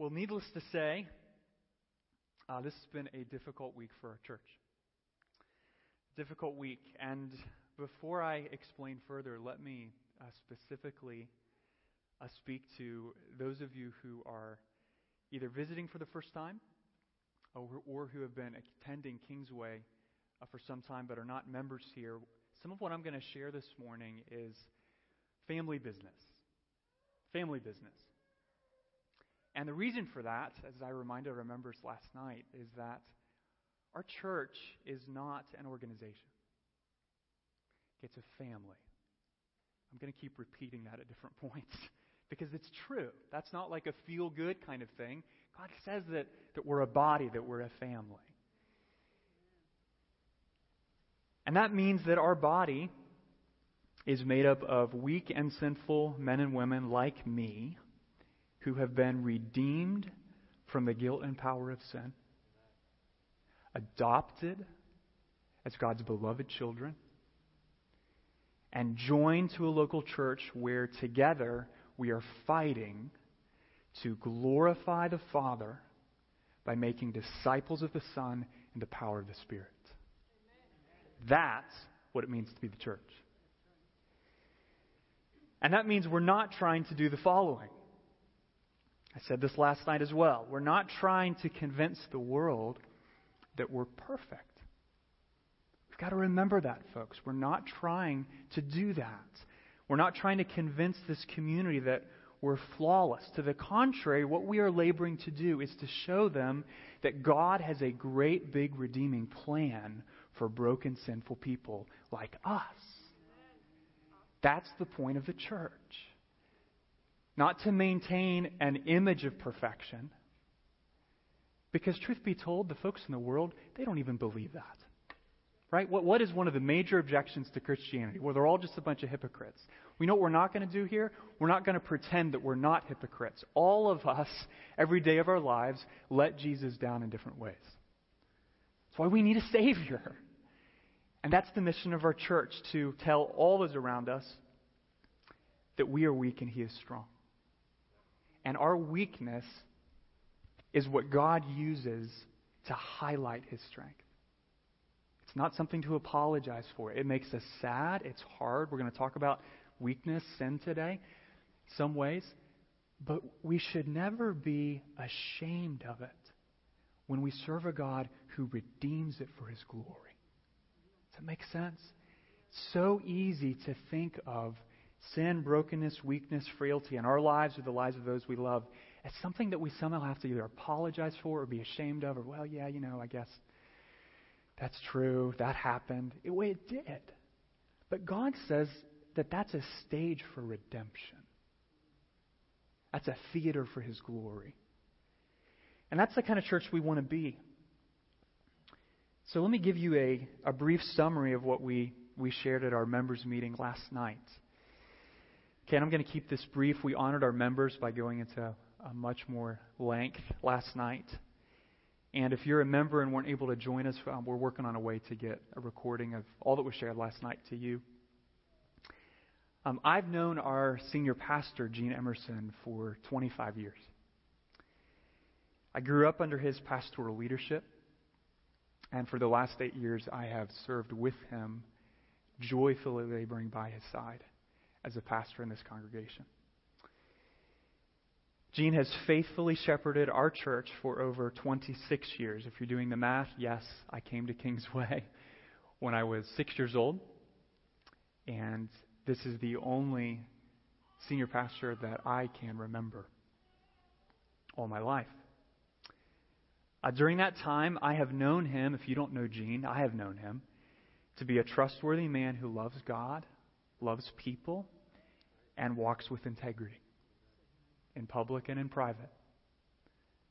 Well, needless to say, uh, this has been a difficult week for our church. Difficult week. And before I explain further, let me uh, specifically uh, speak to those of you who are either visiting for the first time or, or who have been attending Kingsway uh, for some time but are not members here. Some of what I'm going to share this morning is family business. Family business. And the reason for that, as I reminded our members last night, is that our church is not an organization. It's a family. I'm going to keep repeating that at different points because it's true. That's not like a feel good kind of thing. God says that, that we're a body, that we're a family. And that means that our body is made up of weak and sinful men and women like me who have been redeemed from the guilt and power of sin, adopted as God's beloved children, and joined to a local church where together we are fighting to glorify the Father by making disciples of the Son in the power of the Spirit. That's what it means to be the church. And that means we're not trying to do the following. I said this last night as well. We're not trying to convince the world that we're perfect. We've got to remember that, folks. We're not trying to do that. We're not trying to convince this community that we're flawless. To the contrary, what we are laboring to do is to show them that God has a great, big, redeeming plan for broken, sinful people like us. That's the point of the church not to maintain an image of perfection. Because, truth be told, the folks in the world, they don't even believe that. Right? What, what is one of the major objections to Christianity? Well, they're all just a bunch of hypocrites. We know what we're not going to do here? We're not going to pretend that we're not hypocrites. All of us, every day of our lives, let Jesus down in different ways. That's why we need a Savior. And that's the mission of our church to tell all those around us that we are weak and He is strong. And our weakness is what God uses to highlight his strength. It's not something to apologize for. It makes us sad. It's hard. We're going to talk about weakness, sin today, some ways. But we should never be ashamed of it when we serve a God who redeems it for his glory. Does that make sense? So easy to think of sin, brokenness, weakness, frailty in our lives or the lives of those we love as something that we somehow have to either apologize for or be ashamed of, or, well, yeah, you know, I guess that's true, that happened. It, well, it did. But God says that that's a stage for redemption, that's a theater for His glory. And that's the kind of church we want to be. So let me give you a, a brief summary of what we, we shared at our members' meeting last night. Okay, I'm going to keep this brief. We honored our members by going into a much more length last night. And if you're a member and weren't able to join us, um, we're working on a way to get a recording of all that was shared last night to you. Um, I've known our senior pastor, Gene Emerson, for 25 years. I grew up under his pastoral leadership, and for the last eight years, I have served with him, joyfully laboring by his side as a pastor in this congregation. Gene has faithfully shepherded our church for over 26 years. If you're doing the math, yes, I came to Kingsway when I was six years old. And this is the only senior pastor that I can remember all my life. Uh, during that time, I have known him, if you don't know Gene, I have known him, to be a trustworthy man who loves God, loves people, and walks with integrity in public and in private.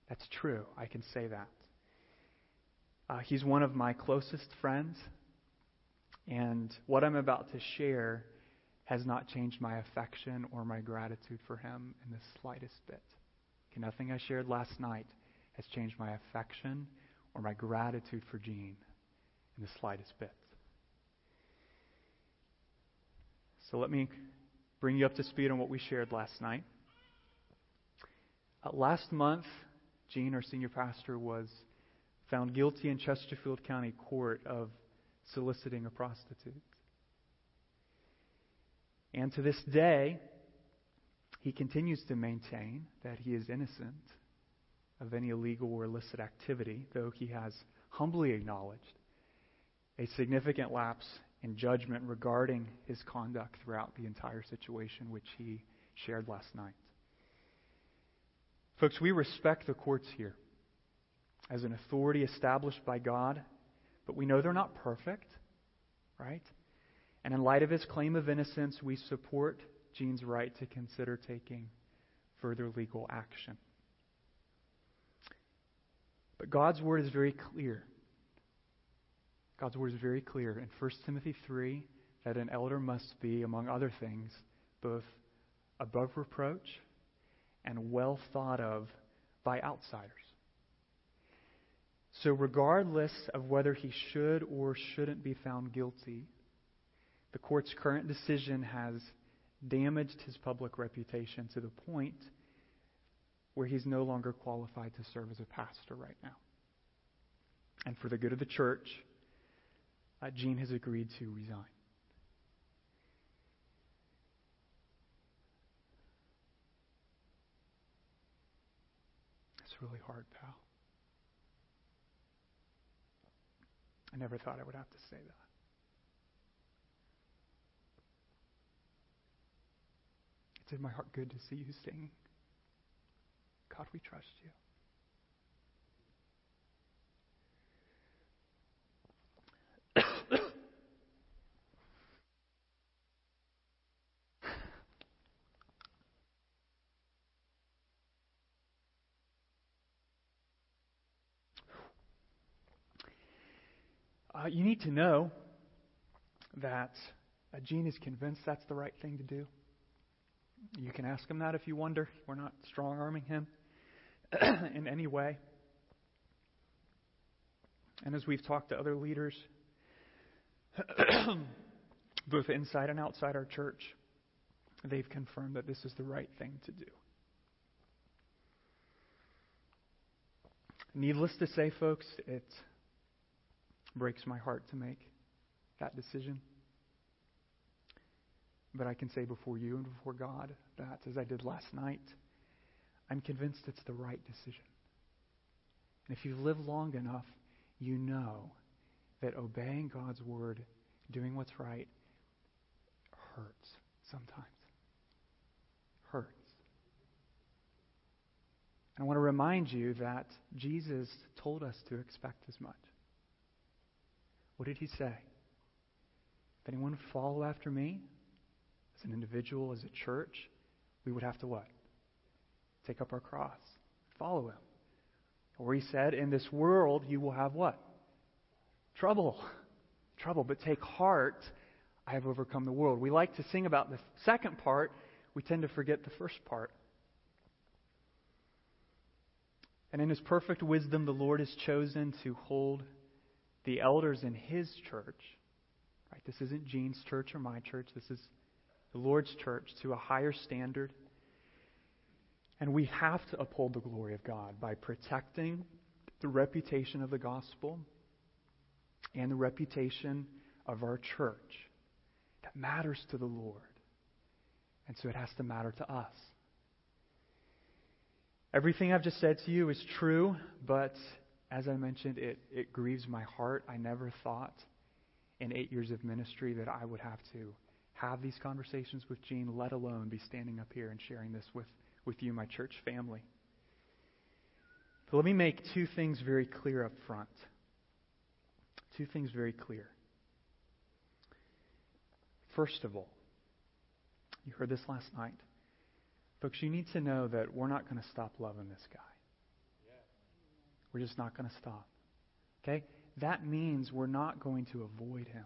That's true. I can say that. Uh, he's one of my closest friends, and what I'm about to share has not changed my affection or my gratitude for him in the slightest bit. Okay, nothing I shared last night has changed my affection or my gratitude for Gene in the slightest bit. So let me bring you up to speed on what we shared last night. Uh, last month, Gene, our senior pastor, was found guilty in Chesterfield County Court of soliciting a prostitute. And to this day, he continues to maintain that he is innocent of any illegal or illicit activity, though he has humbly acknowledged a significant lapse in judgment regarding his conduct throughout the entire situation, which he shared last night. Folks, we respect the courts here as an authority established by God, but we know they're not perfect, right? And in light of his claim of innocence, we support Gene's right to consider taking further legal action. But God's word is very clear. God's word is very clear in 1 Timothy 3 that an elder must be, among other things, both above reproach and well thought of by outsiders. So, regardless of whether he should or shouldn't be found guilty, the court's current decision has damaged his public reputation to the point where he's no longer qualified to serve as a pastor right now. And for the good of the church, uh, has agreed to resign. It's really hard, pal. I never thought I would have to say that. It did my heart good to see you sing. God, we trust you. Uh, you need to know that a Gene is convinced that's the right thing to do. You can ask him that if you wonder. We're not strong arming him in any way. And as we've talked to other leaders, both inside and outside our church, they've confirmed that this is the right thing to do. Needless to say, folks, it breaks my heart to make that decision. But I can say before you and before God that, as I did last night, I'm convinced it's the right decision. And if you live long enough, you know that obeying God's word, doing what's right, hurts sometimes. Hurts. And I want to remind you that Jesus told us to expect as much. What did he say? If anyone follow after me, as an individual, as a church, we would have to what? Take up our cross, follow him. Or he said, in this world you will have what? Trouble. Trouble. But take heart, I have overcome the world. We like to sing about the second part, we tend to forget the first part. And in his perfect wisdom, the Lord has chosen to hold the elders in his church, right? This isn't Gene's church or my church. This is the Lord's church to a higher standard. And we have to uphold the glory of God by protecting the reputation of the gospel and the reputation of our church. That matters to the Lord. And so it has to matter to us. Everything I've just said to you is true, but as I mentioned, it, it grieves my heart. I never thought in eight years of ministry that I would have to have these conversations with Gene, let alone be standing up here and sharing this with, with you, my church family. But let me make two things very clear up front. Two things very clear. First of all, you heard this last night. Folks, you need to know that we're not going to stop loving this guy. We're just not going to stop. Okay? That means we're not going to avoid him.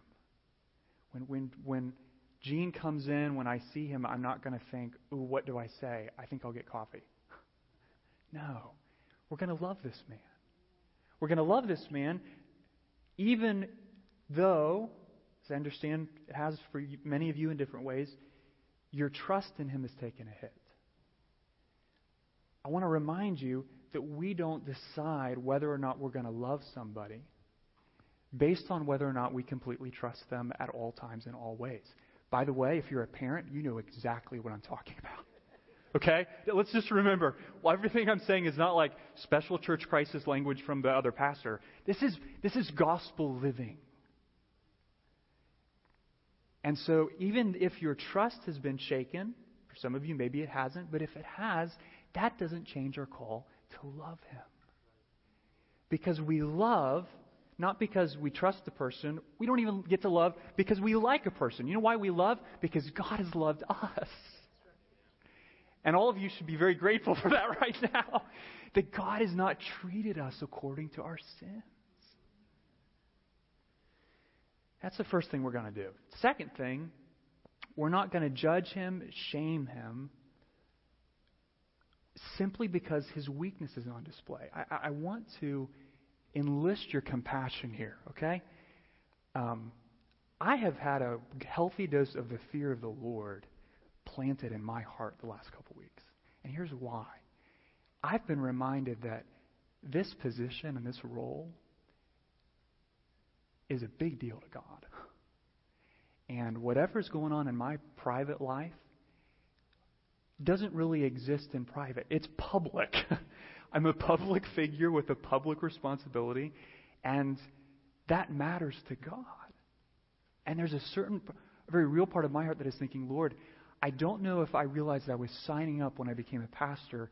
When, when, when Gene comes in, when I see him, I'm not going to think, ooh, what do I say? I think I'll get coffee. no. We're going to love this man. We're going to love this man even though, as I understand it has for many of you in different ways, your trust in him has taken a hit. I want to remind you that we don't decide whether or not we're going to love somebody based on whether or not we completely trust them at all times in all ways. By the way, if you're a parent, you know exactly what I'm talking about. Okay? Let's just remember, well, everything I'm saying is not like special church crisis language from the other pastor. This is, this is gospel living. And so, even if your trust has been shaken, for some of you, maybe it hasn't, but if it has, that doesn't change our call to love Him. Because we love not because we trust the person. We don't even get to love because we like a person. You know why we love? Because God has loved us. And all of you should be very grateful for that right now. That God has not treated us according to our sins. That's the first thing we're going to do. Second thing, we're not going to judge him, shame him, simply because his weakness is on display. I, I want to enlist your compassion here, okay? Um, I have had a healthy dose of the fear of the Lord planted in my heart the last couple weeks. And here's why. I've been reminded that this position and this role is a big deal to God. And whatever's going on in my private life doesn't really exist in private. It's public. I'm a public figure with a public responsibility, and that matters to God. And there's a certain, a very real part of my heart that is thinking, Lord, I don't know if I realized I was signing up when I became a pastor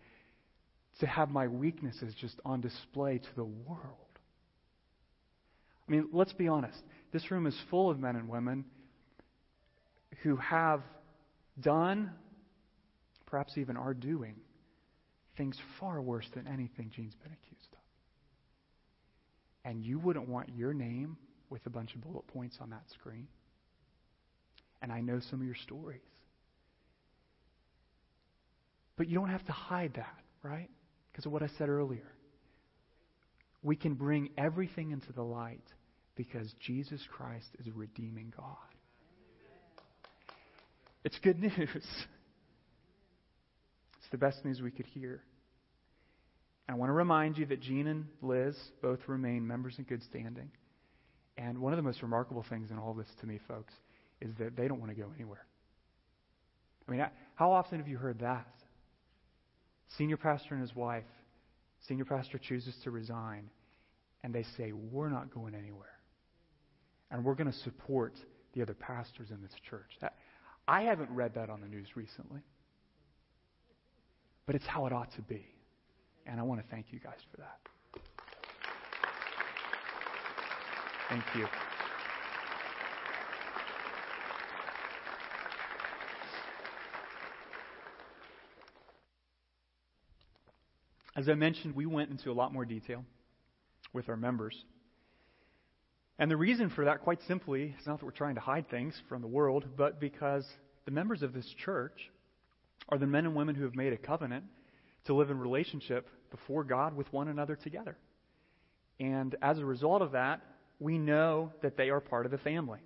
to have my weaknesses just on display to the world. I mean, let's be honest. This room is full of men and women who have done, perhaps even are doing, things far worse than anything Gene's been accused of. And you wouldn't want your name with a bunch of bullet points on that screen. And I know some of your stories. But you don't have to hide that, right? Because of what I said earlier. We can bring everything into the light because Jesus Christ is redeeming God. It's good news. The best news we could hear. I want to remind you that Gene and Liz both remain members in good standing. And one of the most remarkable things in all this to me, folks, is that they don't want to go anywhere. I mean, how often have you heard that? Senior pastor and his wife, senior pastor chooses to resign, and they say, We're not going anywhere. And we're going to support the other pastors in this church. I haven't read that on the news recently, but it's how it ought to be. And I want to thank you guys for that. Thank you. As I mentioned, we went into a lot more detail with our members. And the reason for that, quite simply, is not that we're trying to hide things from the world, but because the members of this church are the men and women who have made a covenant to live in relationship before God with one another together. And as a result of that, we know that they are part of the family.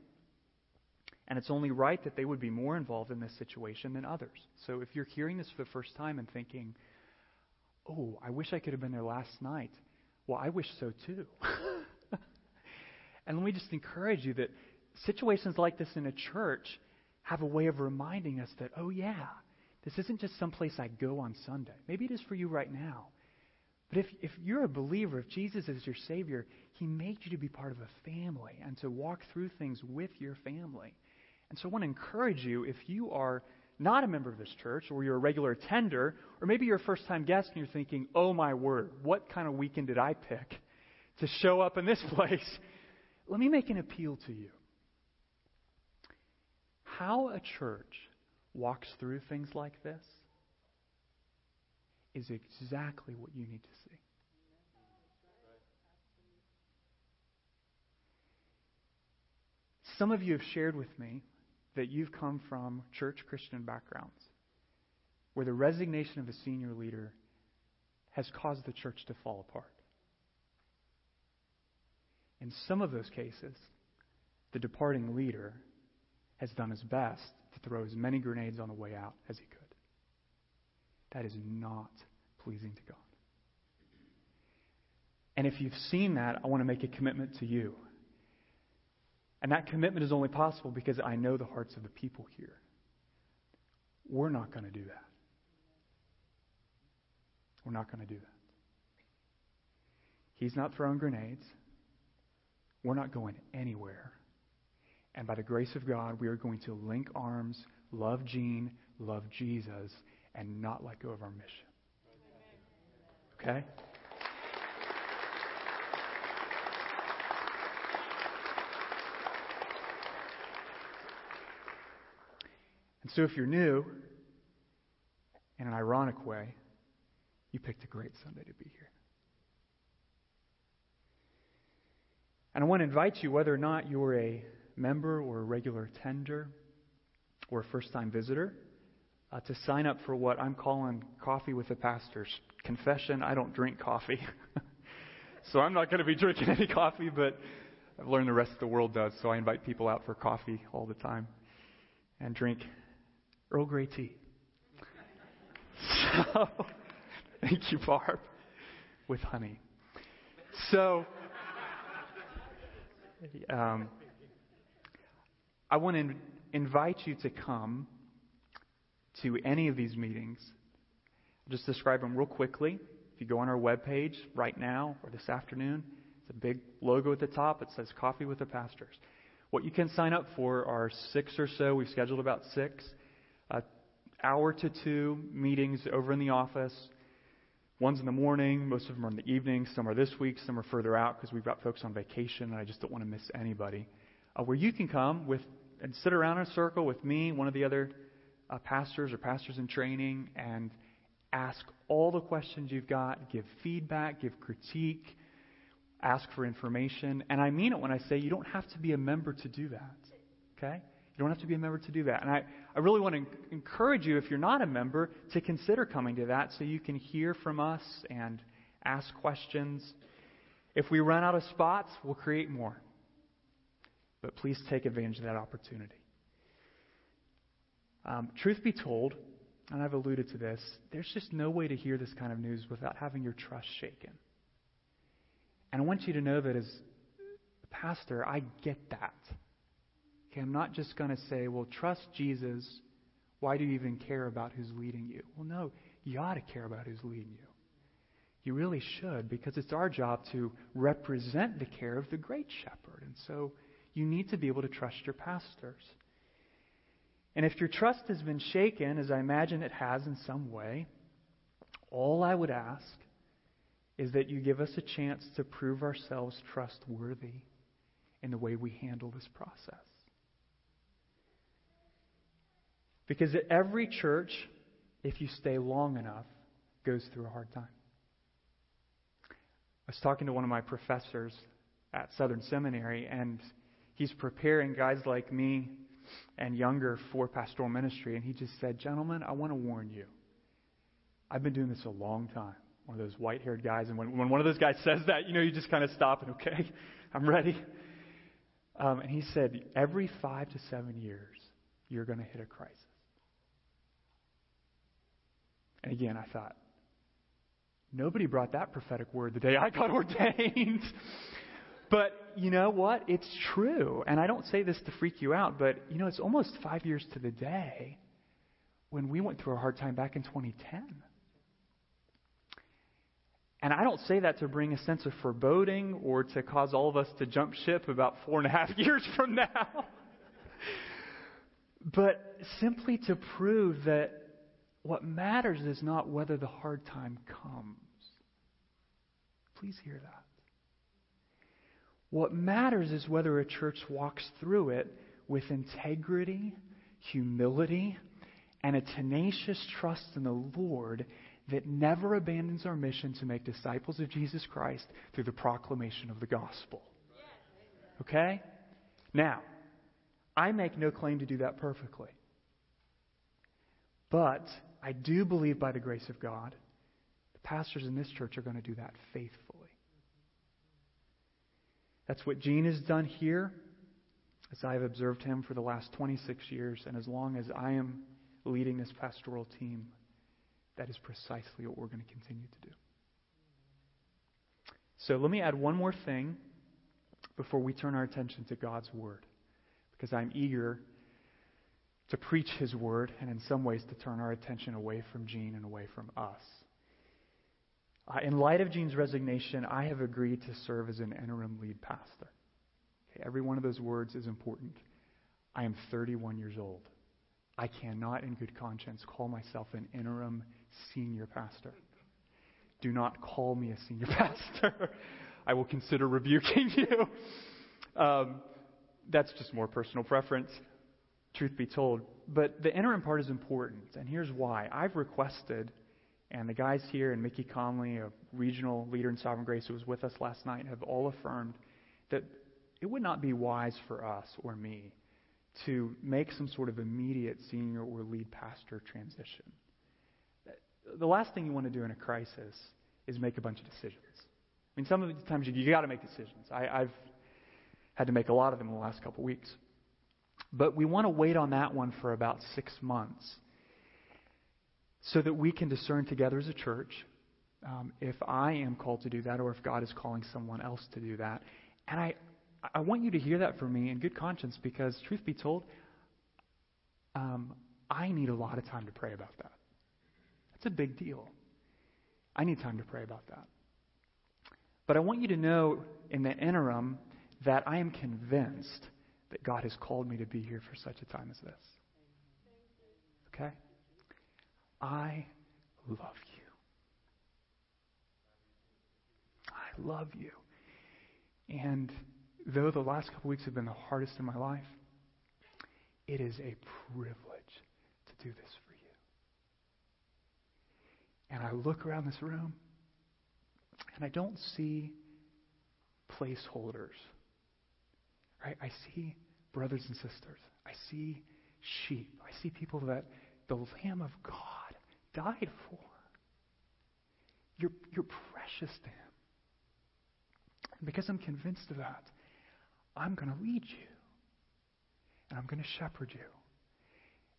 And it's only right that they would be more involved in this situation than others. So if you're hearing this for the first time and thinking, oh, I wish I could have been there last night, well, I wish so too. and let me just encourage you that situations like this in a church have a way of reminding us that, oh, yeah, this isn't just some place I go on Sunday. Maybe it is for you right now. But if, if you're a believer, if Jesus is your Savior, He made you to be part of a family and to walk through things with your family. And so I want to encourage you, if you are not a member of this church, or you're a regular attender, or maybe you're a first time guest and you're thinking, oh my word, what kind of weekend did I pick to show up in this place? Let me make an appeal to you. How a church walks through things like this is exactly what you need to see. Some of you have shared with me that you've come from church Christian backgrounds where the resignation of a senior leader has caused the church to fall apart. In some of those cases, the departing leader has done his best to throw as many grenades on the way out as he could. That is not pleasing to God. And if you've seen that, I want to make a commitment to you. And that commitment is only possible because I know the hearts of the people here. We're not going to do that. We're not going to do that. He's not throwing grenades. We're not going anywhere. And by the grace of God, we are going to link arms, love Gene, love Jesus, and not let go of our mission. Okay? And so if you're new, in an ironic way, you picked a great Sunday to be here. And I want to invite you, whether or not you're a member or a regular attender or a first time visitor, uh, to sign up for what I'm calling Coffee with the Pastors. Confession, I don't drink coffee. so I'm not going to be drinking any coffee, but I've learned the rest of the world does, so I invite people out for coffee all the time and drink Earl Grey tea. So, thank you, Barb, with honey. So, um, I want to invite you to come to any of these meetings. I'll just describe them real quickly. If you go on our webpage right now or this afternoon, it's a big logo at the top. It says Coffee with the Pastors. What you can sign up for are six or so. We've scheduled about six uh, hour to two meetings over in the office. One's in the morning, most of them are in the evening. Some are this week, some are further out because we've got folks on vacation, and I just don't want to miss anybody. Uh, where you can come with and sit around in a circle with me, one of the other uh, pastors or pastors in training, and ask all the questions you've got, give feedback, give critique, ask for information. And I mean it when I say you don't have to be a member to do that. Okay? You don't have to be a member to do that. And I, I really want to encourage you, if you're not a member, to consider coming to that so you can hear from us and ask questions. If we run out of spots, we'll create more. But please take advantage of that opportunity. Um, truth be told, and I've alluded to this, there's just no way to hear this kind of news without having your trust shaken. And I want you to know that as a pastor, I get that. Okay, I'm not just going to say, well, trust Jesus. Why do you even care about who's leading you? Well, no, you ought to care about who's leading you. You really should, because it's our job to represent the care of the great shepherd. And so you need to be able to trust your pastors. And if your trust has been shaken, as I imagine it has in some way, all I would ask is that you give us a chance to prove ourselves trustworthy in the way we handle this process. Because every church, if you stay long enough, goes through a hard time. I was talking to one of my professors at Southern Seminary, and he's preparing guys like me and younger for pastoral ministry, and he just said, Gentlemen, I want to warn you. I've been doing this a long time. One of those white haired guys, and when, when one of those guys says that, you know, you just kind of stop and, okay, I'm ready. Um, and he said, Every five to seven years, you're going to hit a crisis. And again, I thought, nobody brought that prophetic word the day I got ordained. But you know what? It's true. And I don't say this to freak you out, but you know, it's almost five years to the day when we went through a hard time back in 2010. And I don't say that to bring a sense of foreboding or to cause all of us to jump ship about four and a half years from now. but simply to prove that what matters is not whether the hard time comes. Please hear that. What matters is whether a church walks through it with integrity, humility, and a tenacious trust in the Lord that never abandons our mission to make disciples of Jesus Christ through the proclamation of the gospel. Okay? Now, I make no claim to do that perfectly. But I do believe by the grace of God, the pastors in this church are going to do that faithfully. That's what Gene has done here, as I have observed him for the last 26 years, and as long as I am leading this pastoral team. that is precisely what we're going to continue to do. So let me add one more thing before we turn our attention to God's Word, because I'm eager to preach His Word and in some ways to turn our attention away from Gene and away from us. Uh, in light of Gene's resignation, I have agreed to serve as an interim lead pastor. Okay, every one of those words is important. I am 31 years old. I cannot, in good conscience, call myself an interim senior pastor. Do not call me a senior pastor. I will consider rebuking you. Um, that's just more personal preference, truth be told. But the interim part is important, and here's why. I've requested, and the guys here, and Mickey Connolly, a regional leader in Sovereign Grace who was with us last night, have all affirmed that it would not be wise for us or me to make some sort of immediate senior or lead pastor transition. The last thing you want to do in a crisis is make a bunch of decisions. I mean, some of the times you, you got to make decisions. I, I've had to make a lot of them in the last couple weeks. But we want to wait on that one for about six months so that we can discern together as a church um, if I am called to do that or if God is calling someone else to do that. And I, I want you to hear that from me in good conscience because, truth be told, um, I need a lot of time to pray about that. That's a big deal. I need time to pray about that. But I want you to know in the interim that I am convinced that God has called me to be here for such a time as this. Okay? I love you. I love you. And though the last couple weeks have been the hardest in my life, it is a privilege to do this for you. And I look around this room and I don't see placeholders. Right? I see brothers and sisters. I see sheep. I see people that the Lamb of God died for. You're, you're precious to Him. And because I'm convinced of that, I'm going to lead you. And I'm going to shepherd you.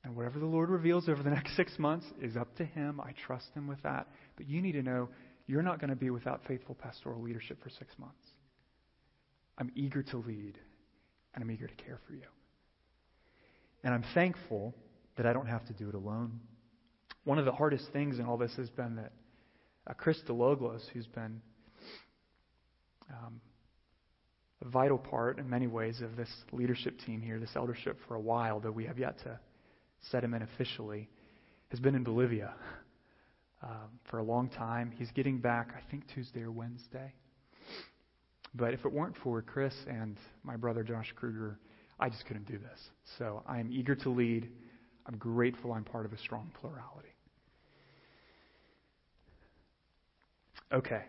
And whatever the Lord reveals over the next six months is up to Him. I trust Him with that. But you need to know you're not going to be without faithful pastoral leadership for six months. I'm eager to lead, and I'm eager to care for you. And I'm thankful that I don't have to do it alone. One of the hardest things in all this has been that uh, Chris DeLoglos, who's been um, a vital part in many ways of this leadership team here, this eldership for a while, though we have yet to set him in officially, has been in Bolivia um, for a long time. He's getting back, I think, Tuesday or Wednesday. But if it weren't for Chris and my brother Josh Kruger, I just couldn't do this. So I am eager to lead. I'm grateful I'm part of a strong plurality. Okay.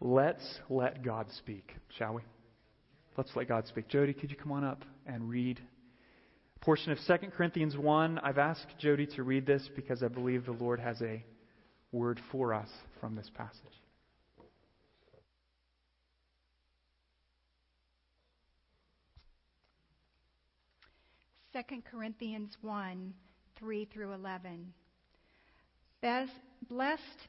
Let's let God speak, shall we? Let's let God speak. Jody, could you come on up and read a portion of 2 Corinthians 1? I've asked Jody to read this because I believe the Lord has a word for us from this passage. 2 Corinthians 1 3 through 11. Blessed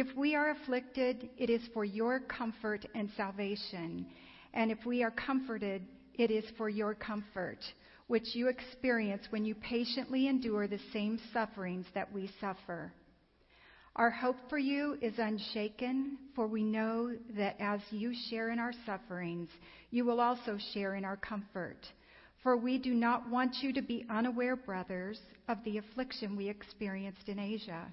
If we are afflicted, it is for your comfort and salvation. And if we are comforted, it is for your comfort, which you experience when you patiently endure the same sufferings that we suffer. Our hope for you is unshaken, for we know that as you share in our sufferings, you will also share in our comfort. For we do not want you to be unaware, brothers, of the affliction we experienced in Asia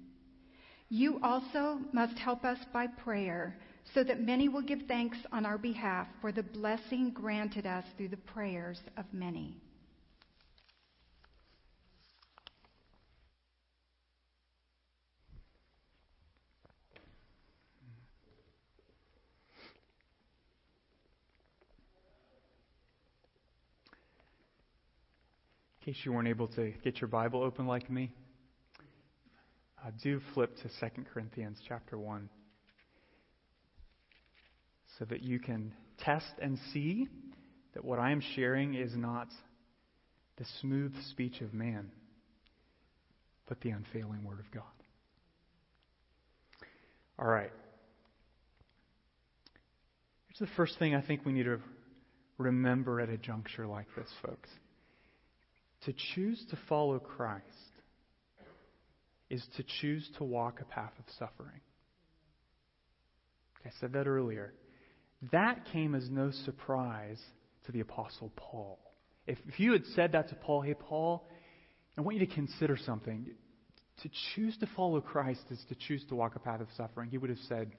You also must help us by prayer, so that many will give thanks on our behalf for the blessing granted us through the prayers of many. In case you weren't able to get your Bible open like me, uh, do flip to 2 Corinthians chapter 1 so that you can test and see that what I am sharing is not the smooth speech of man, but the unfailing Word of God. All right. Here's the first thing I think we need to remember at a juncture like this, folks. To choose to follow Christ is to choose to walk a path of suffering. I said that earlier. That came as no surprise to the Apostle Paul. If, if you had said that to Paul, hey, Paul, I want you to consider something. To choose to follow Christ is to choose to walk a path of suffering. He would have said,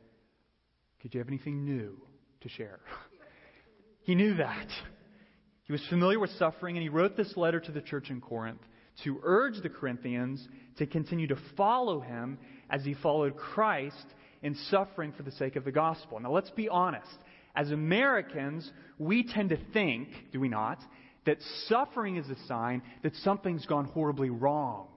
Could you have anything new to share? he knew that. He was familiar with suffering, and he wrote this letter to the church in Corinth to urge the Corinthians to continue to follow him as he followed Christ in suffering for the sake of the gospel. Now, let's be honest. As Americans, we tend to think, do we not, that suffering is a sign that something's gone horribly wrong.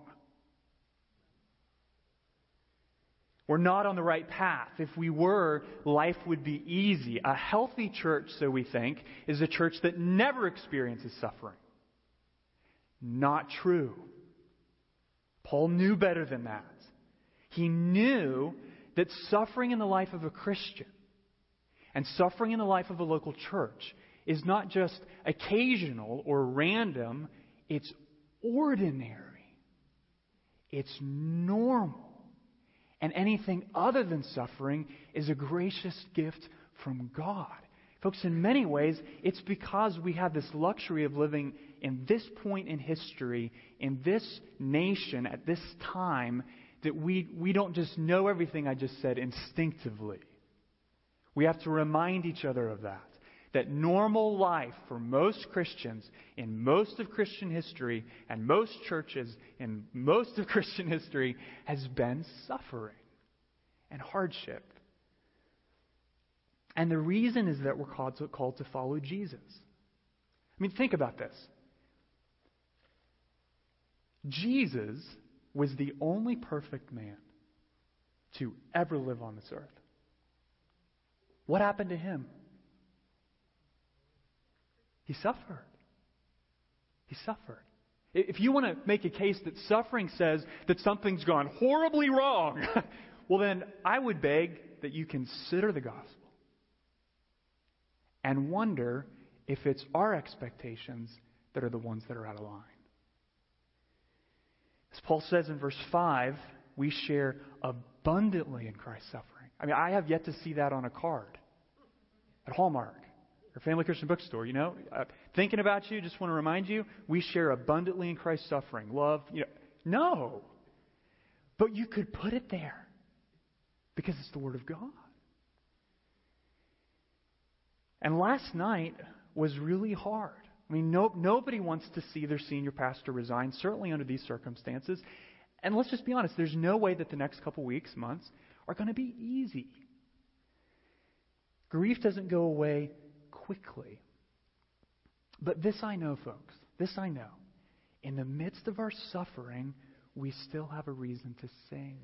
We're not on the right path. If we were, life would be easy. A healthy church, so we think, is a church that never experiences suffering. Not true. Paul knew better than that. He knew that suffering in the life of a Christian and suffering in the life of a local church is not just occasional or random, it's ordinary. It's normal. And anything other than suffering is a gracious gift from God. Folks, in many ways, it's because we have this luxury of living in this point in history, in this nation, at this time, that we, we don't just know everything I just said instinctively. We have to remind each other of that. That normal life for most Christians in most of Christian history and most churches in most of Christian history has been suffering and hardship. And the reason is that we're called to, called to follow Jesus. I mean, think about this. Jesus was the only perfect man to ever live on this earth. What happened to him? He suffered. He suffered. If you want to make a case that suffering says that something's gone horribly wrong, well, then I would beg that you consider the gospel and wonder if it's our expectations that are the ones that are out of line. As Paul says in verse 5, we share abundantly in Christ's suffering. I mean, I have yet to see that on a card at Hallmark or Family Christian Bookstore. You know, uh, thinking about you, just want to remind you, we share abundantly in Christ's suffering. Love, you know, no. But you could put it there because it's the Word of God. And last night was really hard. I mean, no, nobody wants to see their senior pastor resign, certainly under these circumstances. And let's just be honest, there's no way that the next couple weeks, months, are going to be easy. Grief doesn't go away quickly. But this I know, folks. This I know. In the midst of our suffering, we still have a reason to sing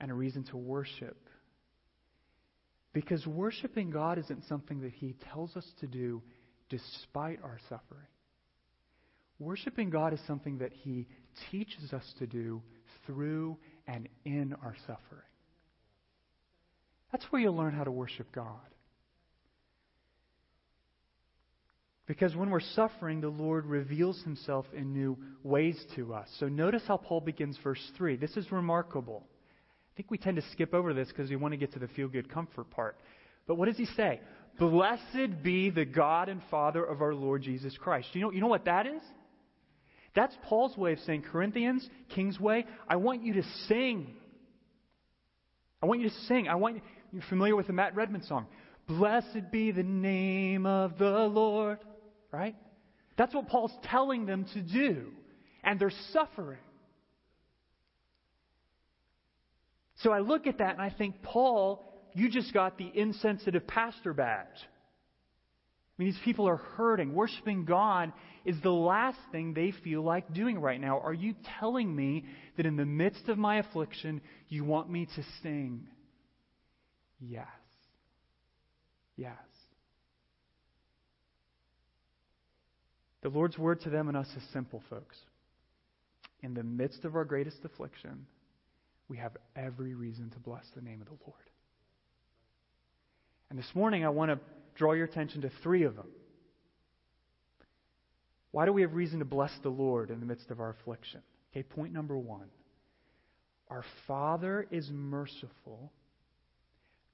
and a reason to worship because worshiping God isn't something that He tells us to do despite our suffering. Worshiping God is something that He teaches us to do through and in our suffering. That's where you'll learn how to worship God. Because when we're suffering, the Lord reveals himself in new ways to us. So notice how Paul begins verse 3. This is remarkable. I think we tend to skip over this because we want to get to the feel good comfort part. But what does he say? Blessed be the God and Father of our Lord Jesus Christ. You know, you know what that is? That's Paul's way of saying, Corinthians, Kingsway, I want you to sing. I want you to sing. I want you, you're familiar with the Matt Redman song. Blessed be the name of the Lord. Right? That's what Paul's telling them to do. And they're suffering. So I look at that and I think, Paul, you just got the insensitive pastor badge. I mean, these people are hurting. Worshiping God is the last thing they feel like doing right now. Are you telling me that in the midst of my affliction, you want me to sing? Yes. Yes. The Lord's word to them and us is simple, folks. In the midst of our greatest affliction, we have every reason to bless the name of the Lord. And this morning, I want to draw your attention to three of them. Why do we have reason to bless the Lord in the midst of our affliction? Okay, point number one. Our Father is merciful.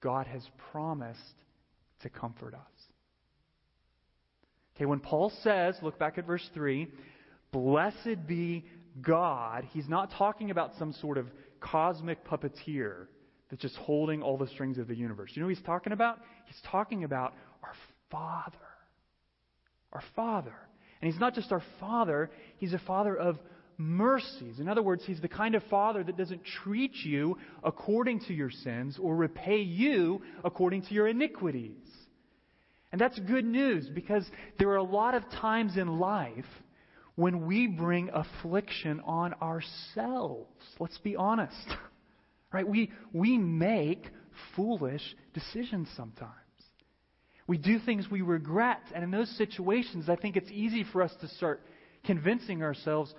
God has promised to comfort us. Okay, when Paul says, look back at verse 3, blessed be God, he's not talking about some sort of cosmic puppeteer that's just holding all the strings of the universe. You know what he's talking about? He's talking about our Father. Our Father. And he's not just our Father, he's a Father of mercies. In other words, he's the kind of Father that doesn't treat you according to your sins or repay you according to your iniquities. And that's good news because there are a lot of times in life when we bring affliction on ourselves. Let's be honest. Right? We, we make foolish decisions sometimes. We do things we regret. And in those situations, I think it's easy for us to start convincing ourselves,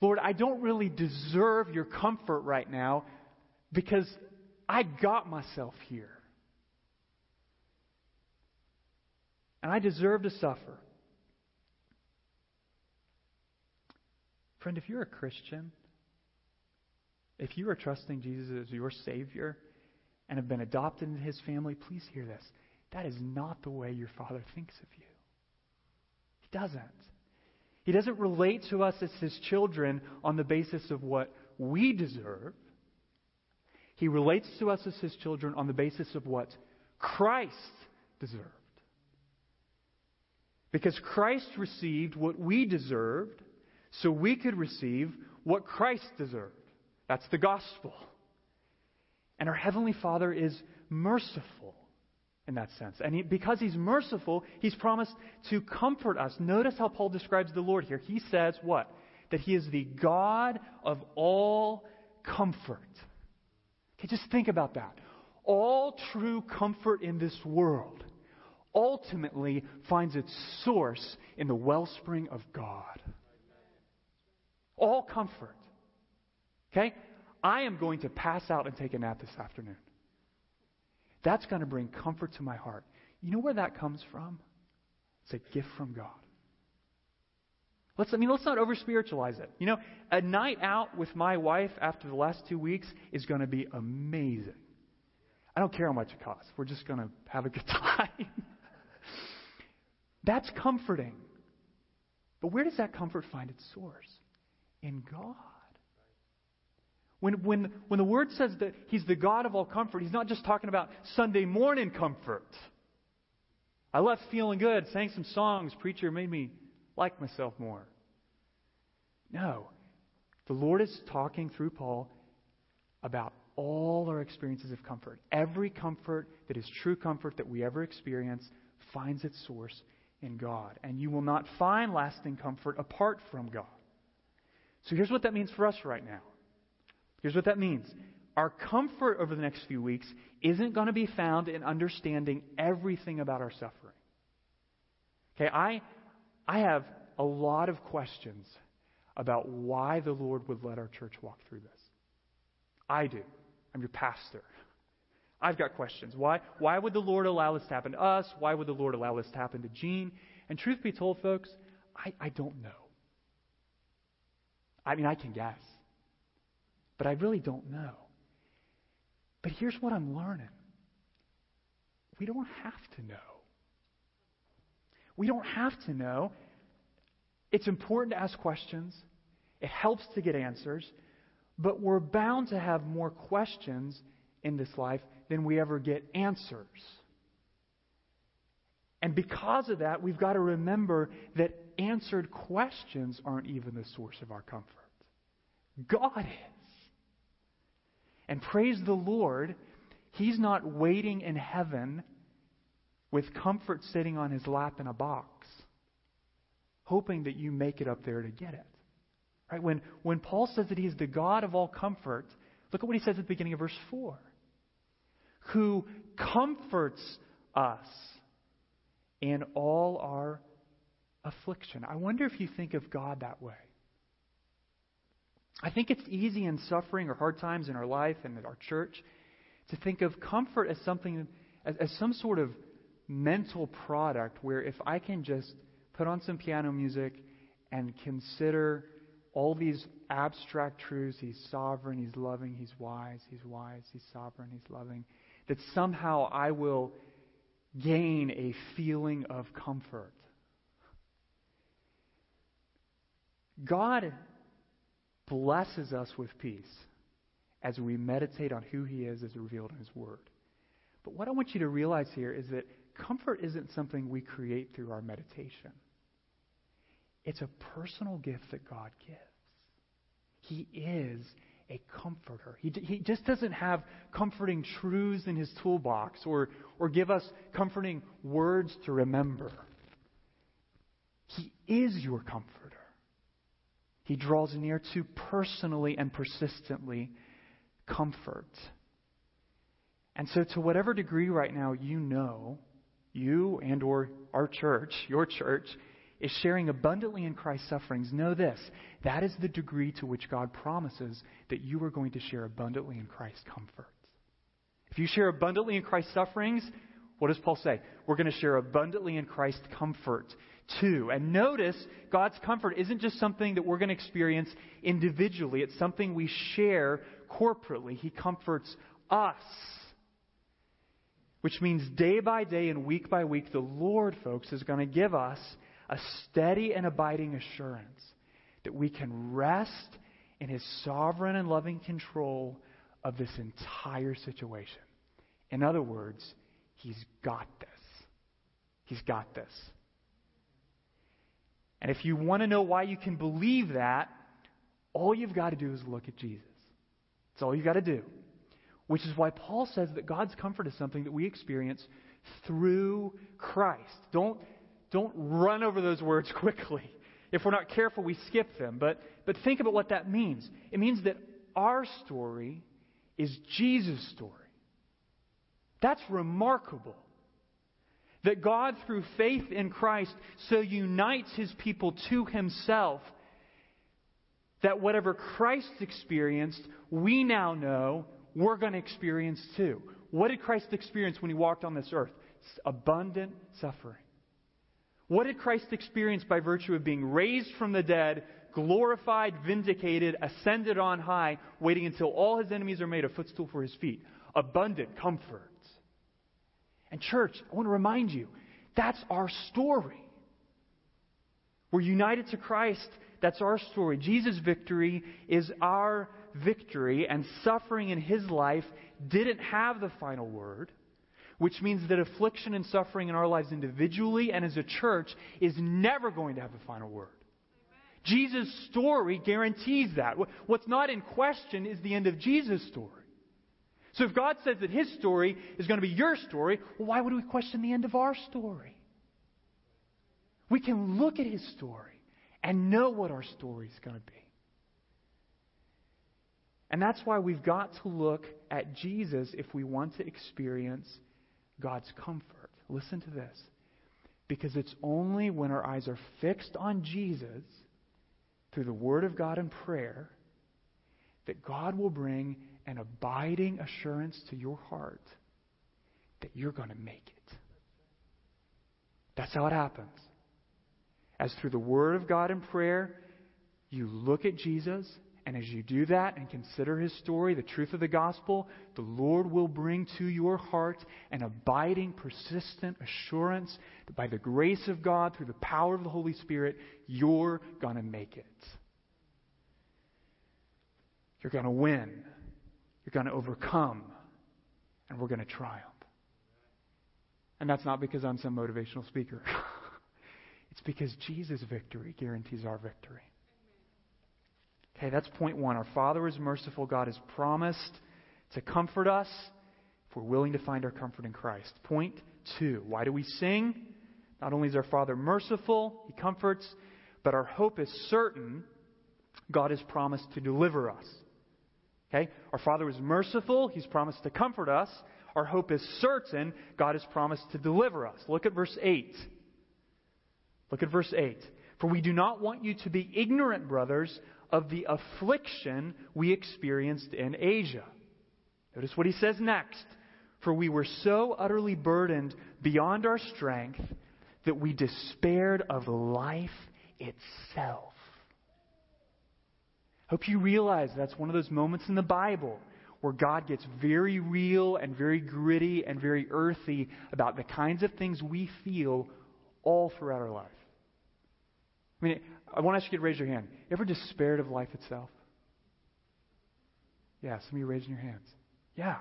Lord, I don't really deserve your comfort right now because I got myself here. And I deserve to suffer. Friend, if you're a Christian, if you are trusting Jesus as your Savior and have been adopted into His family, please hear this. That is not the way your Father thinks of you. He doesn't. He doesn't relate to us as His children on the basis of what we deserve. He relates to us as His children on the basis of what Christ deserved. Because Christ received what we deserved, so we could receive what Christ deserved. That's the gospel. And our Heavenly Father is merciful in that sense. And he, because He's merciful, He's promised to comfort us. Notice how Paul describes the Lord here. He says what? That He is the God of all comfort. Okay, just think about that. All true comfort in this world ultimately finds its source in the wellspring of God. All comfort. Okay? I am going to pass out and take a nap this afternoon. That's going to bring comfort to my heart. You know where that comes from? It's a gift from God. Let's, I mean, let's not over spiritualize it. You know, a night out with my wife after the last two weeks is going to be amazing. I don't care how much it costs. We're just going to have a good time. That's comforting. But where does that comfort find its source? In God. When, when, when the word says that he's the God of all comfort, he's not just talking about Sunday morning comfort. I left feeling good, sang some songs, preacher made me like myself more. No. The Lord is talking through Paul about all our experiences of comfort. Every comfort that is true comfort that we ever experience finds its source in God. And you will not find lasting comfort apart from God. So here's what that means for us right now. Here's what that means our comfort over the next few weeks isn't going to be found in understanding everything about our suffering. Okay, I, I have a lot of questions about why the Lord would let our church walk through this. I do. I'm your pastor. I've got questions. Why, why would the Lord allow this to happen to us? Why would the Lord allow this to happen to Gene? And truth be told, folks, I, I don't know. I mean, I can guess, but I really don't know. But here's what I'm learning we don't have to know. We don't have to know. It's important to ask questions, it helps to get answers, but we're bound to have more questions in this life than we ever get answers. And because of that, we've got to remember that answered questions aren't even the source of our comfort. God is. And praise the Lord, He's not waiting in heaven with comfort sitting on His lap in a box, hoping that you make it up there to get it. Right? When, when Paul says that He's the God of all comfort, look at what he says at the beginning of verse 4 who comforts us in all our affliction. I wonder if you think of God that way. I think it's easy in suffering or hard times in our life and in our church to think of comfort as something, as, as some sort of mental product where if I can just put on some piano music and consider all these abstract truths He's sovereign, He's loving, He's wise, He's wise, He's sovereign, He's loving that somehow I will gain a feeling of comfort. God blesses us with peace as we meditate on who He is as revealed in His Word. But what I want you to realize here is that comfort isn't something we create through our meditation, it's a personal gift that God gives. He is a comforter. He, he just doesn't have comforting truths in his toolbox or, or give us comforting words to remember. He is your comforter. He draws near to personally and persistently comfort. And so to whatever degree right now you know, you and or our church, your church, is sharing abundantly in Christ's sufferings, know this. That is the degree to which God promises that you are going to share abundantly in Christ's comfort. If you share abundantly in Christ's sufferings, what does Paul say? We're going to share abundantly in Christ's comfort too. And notice, God's comfort isn't just something that we're going to experience individually, it's something we share corporately. He comforts us. Which means day by day and week by week, the Lord, folks, is going to give us a steady and abiding assurance that we can rest in His sovereign and loving control of this entire situation. In other words, He's got this. He's got this. And if you want to know why you can believe that, all you've got to do is look at Jesus. That's all you've got to do. Which is why Paul says that God's comfort is something that we experience through Christ. Don't don't run over those words quickly. If we're not careful, we skip them. But, but think about what that means. It means that our story is Jesus' story. That's remarkable. That God, through faith in Christ, so unites his people to himself that whatever Christ experienced, we now know we're going to experience too. What did Christ experience when he walked on this earth? Abundant suffering. What did Christ experience by virtue of being raised from the dead, glorified, vindicated, ascended on high, waiting until all his enemies are made a footstool for his feet? Abundant comfort. And, church, I want to remind you that's our story. We're united to Christ. That's our story. Jesus' victory is our victory, and suffering in his life didn't have the final word which means that affliction and suffering in our lives individually and as a church is never going to have the final word. Jesus' story guarantees that. What's not in question is the end of Jesus' story. So if God says that his story is going to be your story, well, why would we question the end of our story? We can look at his story and know what our story is going to be. And that's why we've got to look at Jesus if we want to experience God's comfort. Listen to this. Because it's only when our eyes are fixed on Jesus through the Word of God and prayer that God will bring an abiding assurance to your heart that you're going to make it. That's how it happens. as through the Word of God and prayer, you look at Jesus, and as you do that and consider his story, the truth of the gospel, the Lord will bring to your heart an abiding, persistent assurance that by the grace of God, through the power of the Holy Spirit, you're going to make it. You're going to win. You're going to overcome. And we're going to triumph. And that's not because I'm some motivational speaker. it's because Jesus' victory guarantees our victory. Okay, that's point one. Our Father is merciful. God has promised to comfort us if we're willing to find our comfort in Christ. Point two. Why do we sing? Not only is our Father merciful, He comforts, but our hope is certain. God has promised to deliver us. Okay? Our Father is merciful. He's promised to comfort us. Our hope is certain. God has promised to deliver us. Look at verse 8. Look at verse 8. For we do not want you to be ignorant, brothers, of the affliction we experienced in Asia. Notice what he says next. For we were so utterly burdened beyond our strength that we despaired of life itself. Hope you realize that's one of those moments in the Bible where God gets very real and very gritty and very earthy about the kinds of things we feel all throughout our life. I mean, I want to ask you to raise your hand. You ever despaired of life itself? Yeah, some of you raising your hands. Yeah.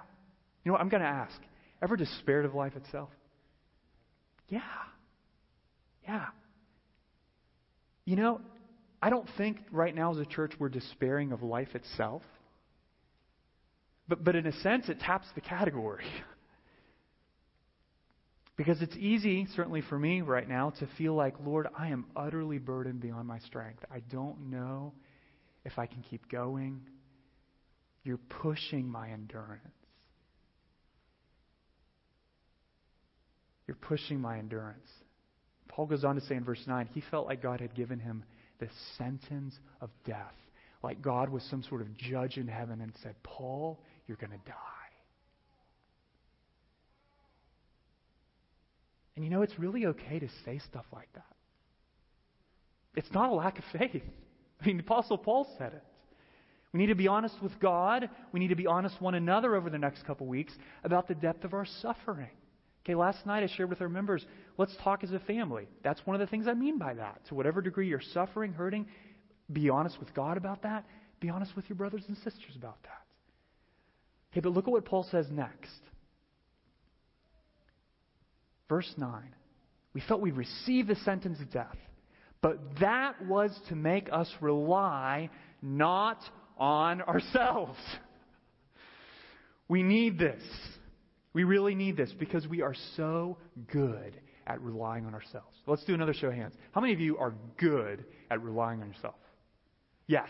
You know what? I'm going to ask. Ever despaired of life itself? Yeah. Yeah. You know, I don't think right now as a church we're despairing of life itself. But, but in a sense, it taps the category. Because it's easy, certainly for me right now, to feel like, Lord, I am utterly burdened beyond my strength. I don't know if I can keep going. You're pushing my endurance. You're pushing my endurance. Paul goes on to say in verse 9, he felt like God had given him the sentence of death. Like God was some sort of judge in heaven and said, Paul, you're going to die. And you know, it's really okay to say stuff like that. It's not a lack of faith. I mean, the Apostle Paul said it. We need to be honest with God. We need to be honest one another over the next couple weeks about the depth of our suffering. Okay, last night I shared with our members, let's talk as a family. That's one of the things I mean by that. To whatever degree you're suffering, hurting, be honest with God about that. Be honest with your brothers and sisters about that. Okay, but look at what Paul says next. Verse 9. We felt we received the sentence of death, but that was to make us rely not on ourselves. We need this. We really need this because we are so good at relying on ourselves. Let's do another show of hands. How many of you are good at relying on yourself? Yes.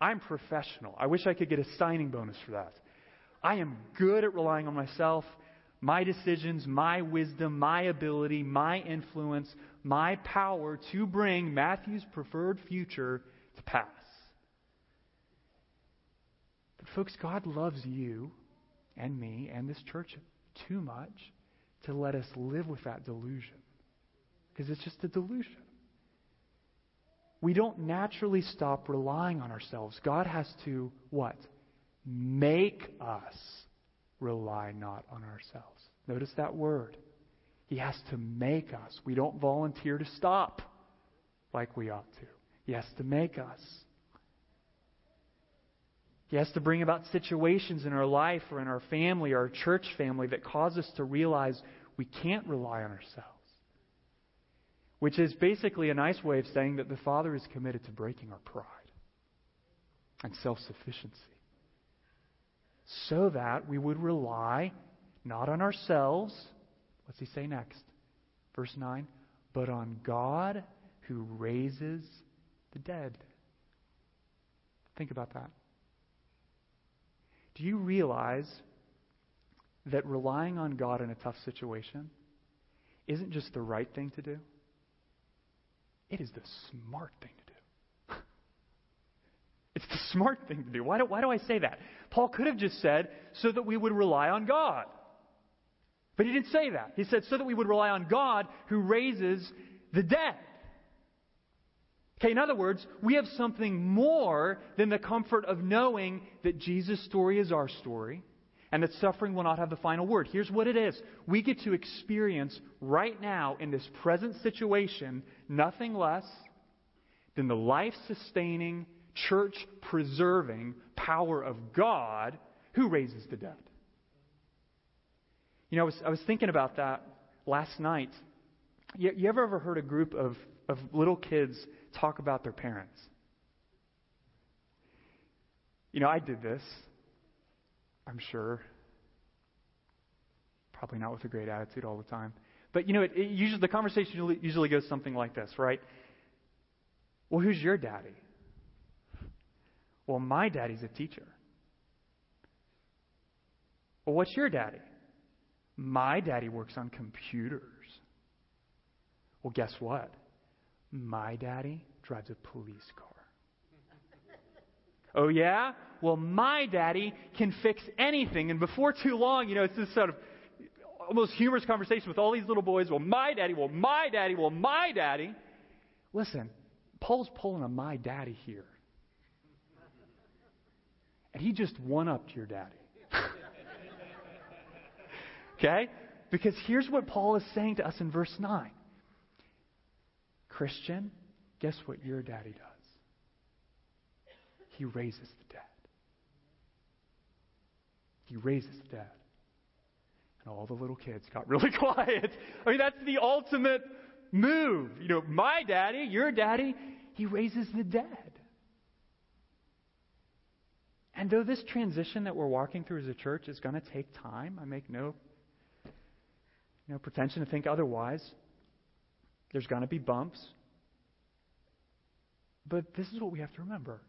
I'm professional. I wish I could get a signing bonus for that. I am good at relying on myself my decisions, my wisdom, my ability, my influence, my power to bring Matthew's preferred future to pass. But, folks, God loves you and me and this church too much to let us live with that delusion. Because it's just a delusion. We don't naturally stop relying on ourselves. God has to, what? Make us rely not on ourselves. Notice that word. He has to make us. We don't volunteer to stop like we ought to. He has to make us. He has to bring about situations in our life or in our family our church family that cause us to realize we can't rely on ourselves. Which is basically a nice way of saying that the Father is committed to breaking our pride and self sufficiency so that we would rely not on ourselves. What's he say next? Verse 9. But on God who raises the dead. Think about that. Do you realize that relying on God in a tough situation isn't just the right thing to do? It is the smart thing to do. it's the smart thing to do. Why do, why do I say that? Paul could have just said, so that we would rely on God. But he didn't say that. He said, so that we would rely on God who raises the dead. Okay, in other words, we have something more than the comfort of knowing that Jesus' story is our story and that suffering will not have the final word. Here's what it is we get to experience right now in this present situation nothing less than the life sustaining, church preserving power of God who raises the dead. You know, I was, I was thinking about that last night. You, you ever ever heard a group of, of little kids talk about their parents? You know, I did this. I'm sure. Probably not with a great attitude all the time. But you know, it, it usually the conversation usually goes something like this, right? Well, who's your daddy? Well, my daddy's a teacher. Well, what's your daddy? My daddy works on computers. Well, guess what? My daddy drives a police car. oh, yeah? Well, my daddy can fix anything. And before too long, you know, it's this sort of almost humorous conversation with all these little boys. Well, my daddy, well, my daddy, well, my daddy. Listen, Paul's pulling a my daddy here. And he just one upped your daddy. okay? Because here's what Paul is saying to us in verse 9 Christian, guess what your daddy does? He raises the dead. He raises the dead. And all the little kids got really quiet. I mean, that's the ultimate move. You know, my daddy, your daddy, he raises the dead. And though this transition that we're walking through as a church is going to take time, I make no, no pretension to think otherwise. There's going to be bumps. But this is what we have to remember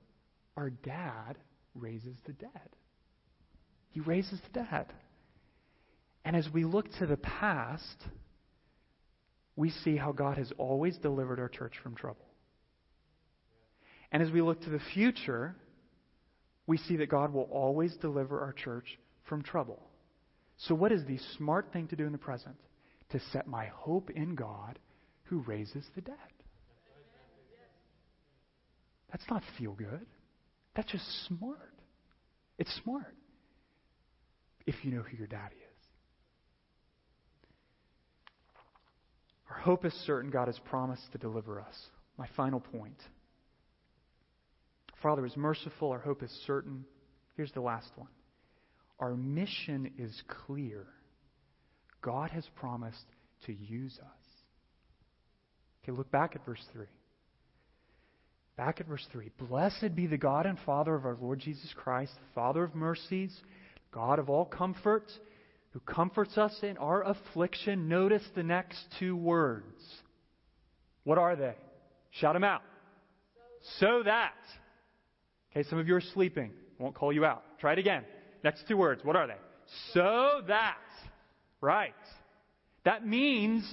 our dad raises the dead. He raises the dead. And as we look to the past, we see how God has always delivered our church from trouble. And as we look to the future, we see that God will always deliver our church from trouble. So, what is the smart thing to do in the present? To set my hope in God who raises the dead. That's not feel good. That's just smart. It's smart if you know who your daddy is. Our hope is certain God has promised to deliver us. My final point. Father is merciful, our hope is certain. Here's the last one. Our mission is clear. God has promised to use us. Okay, look back at verse 3. Back at verse 3. Blessed be the God and Father of our Lord Jesus Christ, the Father of mercies, God of all comfort, who comforts us in our affliction. Notice the next two words. What are they? Shout them out. So that. Okay, some of you are sleeping. won't call you out. Try it again. Next two words. What are they? So that. Right. That means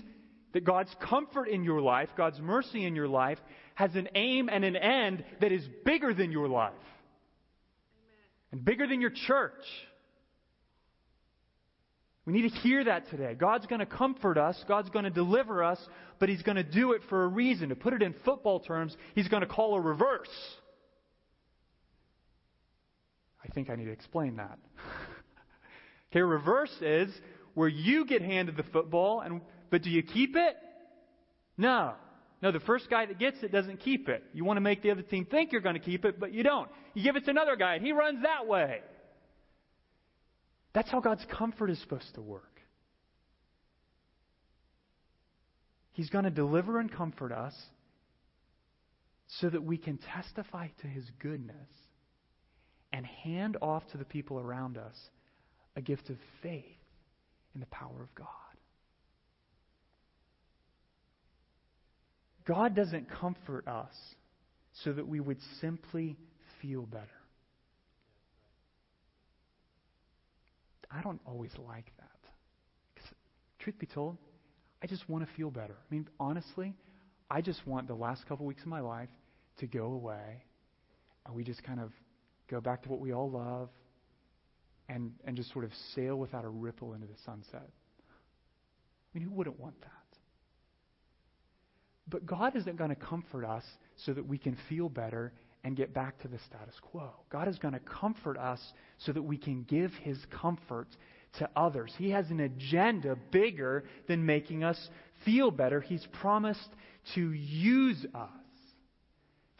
that God's comfort in your life, God's mercy in your life, has an aim and an end that is bigger than your life. And bigger than your church. We need to hear that today. God's going to comfort us, God's going to deliver us, but He's going to do it for a reason. To put it in football terms, He's going to call a reverse. I think I need to explain that. okay, reverse is where you get handed the football, and but do you keep it? No. No, the first guy that gets it doesn't keep it. You want to make the other team think you're going to keep it, but you don't. You give it to another guy, and he runs that way. That's how God's comfort is supposed to work. He's going to deliver and comfort us so that we can testify to His goodness and hand off to the people around us a gift of faith in the power of God. God doesn't comfort us so that we would simply feel better. I don't always like that. truth be told, I just want to feel better. I mean, honestly, I just want the last couple weeks of my life to go away and we just kind of go back to what we all love and, and just sort of sail without a ripple into the sunset. I mean, who wouldn't want that? But God isn't going to comfort us so that we can feel better and get back to the status quo. God is going to comfort us so that we can give His comfort to others. He has an agenda bigger than making us feel better. He's promised to use us,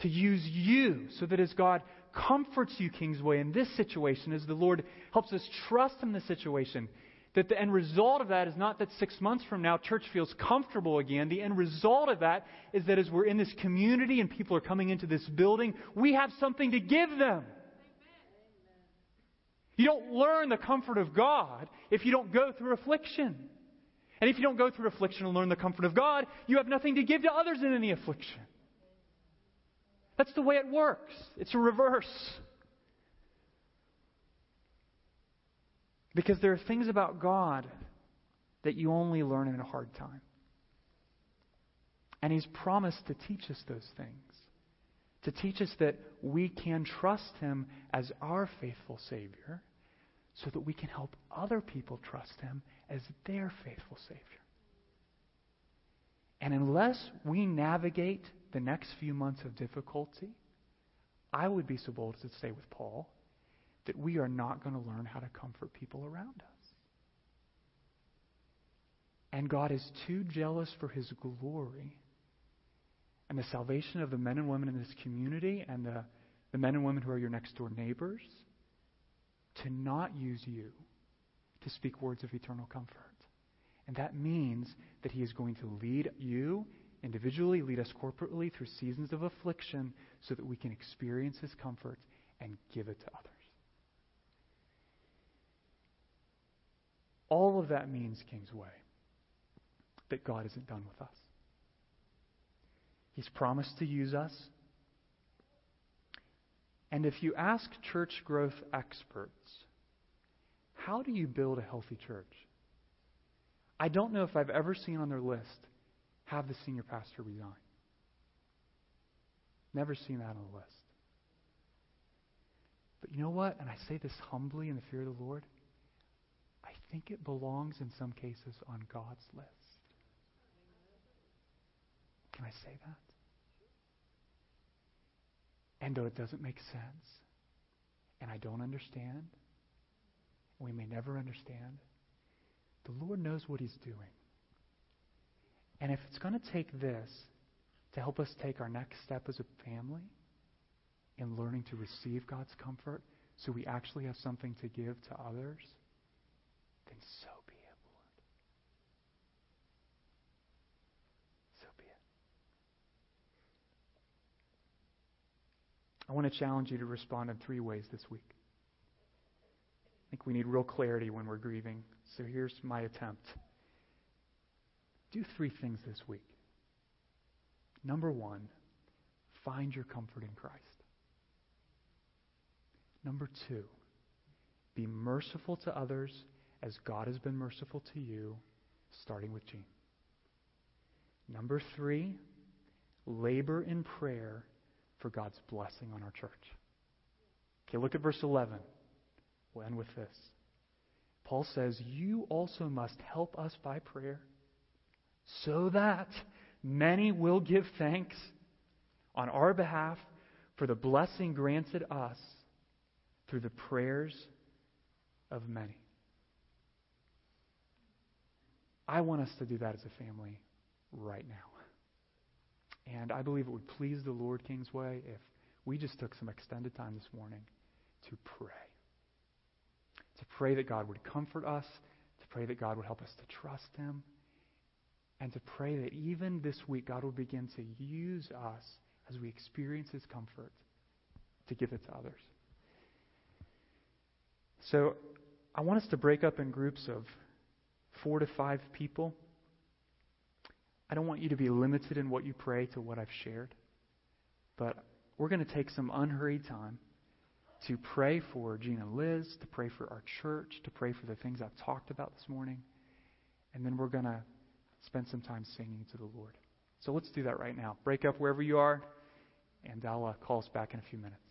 to use you, so that as God comforts you, Kingsway, in this situation, as the Lord helps us trust in the situation, that the end result of that is not that six months from now church feels comfortable again. The end result of that is that as we're in this community and people are coming into this building, we have something to give them. You don't learn the comfort of God if you don't go through affliction. And if you don't go through affliction and learn the comfort of God, you have nothing to give to others in any affliction. That's the way it works. It's a reverse. Because there are things about God that you only learn in a hard time. And He's promised to teach us those things. To teach us that we can trust Him as our faithful Savior so that we can help other people trust Him as their faithful Savior. And unless we navigate the next few months of difficulty, I would be so bold as to say with Paul that we are not going to learn how to comfort people around us. And God is too jealous for his glory and the salvation of the men and women in this community and the, the men and women who are your next door neighbors to not use you to speak words of eternal comfort. And that means that he is going to lead you individually, lead us corporately through seasons of affliction so that we can experience his comfort and give it to others. All of that means, Kingsway, that God isn't done with us. He's promised to use us. And if you ask church growth experts, how do you build a healthy church? I don't know if I've ever seen on their list have the senior pastor resign. Never seen that on the list. But you know what? And I say this humbly in the fear of the Lord I think it belongs in some cases on God's list. Can I say that? And though it doesn't make sense, and I don't understand, we may never understand, the Lord knows what He's doing. And if it's going to take this to help us take our next step as a family in learning to receive God's comfort so we actually have something to give to others, then so be it, Lord. So be it. I want to challenge you to respond in three ways this week. I think we need real clarity when we're grieving. So here's my attempt. Do three things this week. Number one, find your comfort in Christ. Number two, be merciful to others as God has been merciful to you, starting with Gene. Number three, labor in prayer for God's blessing on our church. Okay, look at verse 11. We'll end with this. Paul says, You also must help us by prayer so that many will give thanks on our behalf for the blessing granted us through the prayers of many. I want us to do that as a family right now. And I believe it would please the Lord Kingsway if we just took some extended time this morning to pray. To pray that God would comfort us, to pray that God would help us to trust Him, and to pray that even this week God will begin to use us as we experience His comfort to give it to others. So I want us to break up in groups of four to five people. I don't want you to be limited in what you pray to what I've shared, but we're going to take some unhurried time to pray for Gina Liz, to pray for our church, to pray for the things I've talked about this morning, and then we're going to spend some time singing to the Lord. So let's do that right now. Break up wherever you are, and I'll uh, call us back in a few minutes.